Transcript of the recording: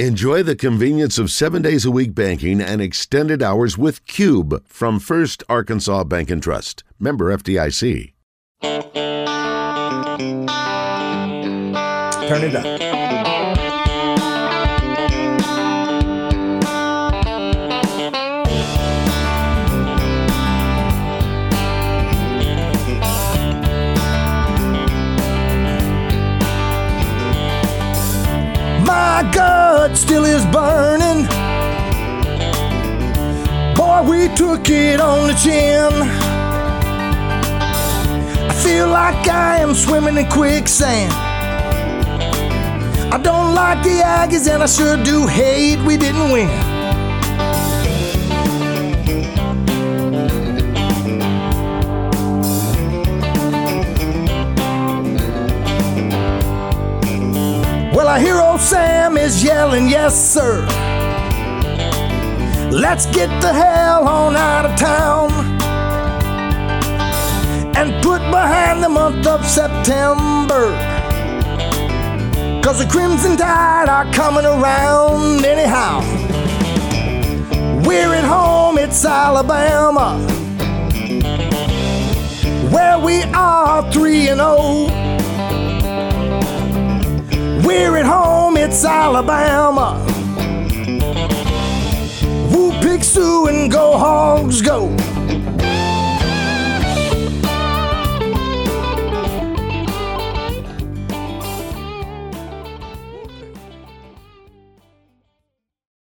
Enjoy the convenience of seven days a week banking and extended hours with Cube from First Arkansas Bank and Trust. Member FDIC. Turn it up. My gut still is burning. Boy, we took it on the chin. I feel like I am swimming in quicksand. I don't like the Aggies, and I sure do hate we didn't win. Sam is yelling, yes, sir. Let's get the hell on out of town and put behind the month of September. Cause the Crimson Tide are coming around anyhow. We're at home, it's Alabama, where we are 3 and 0. It's Alabama. Woo, pig, sooie and go hogs go.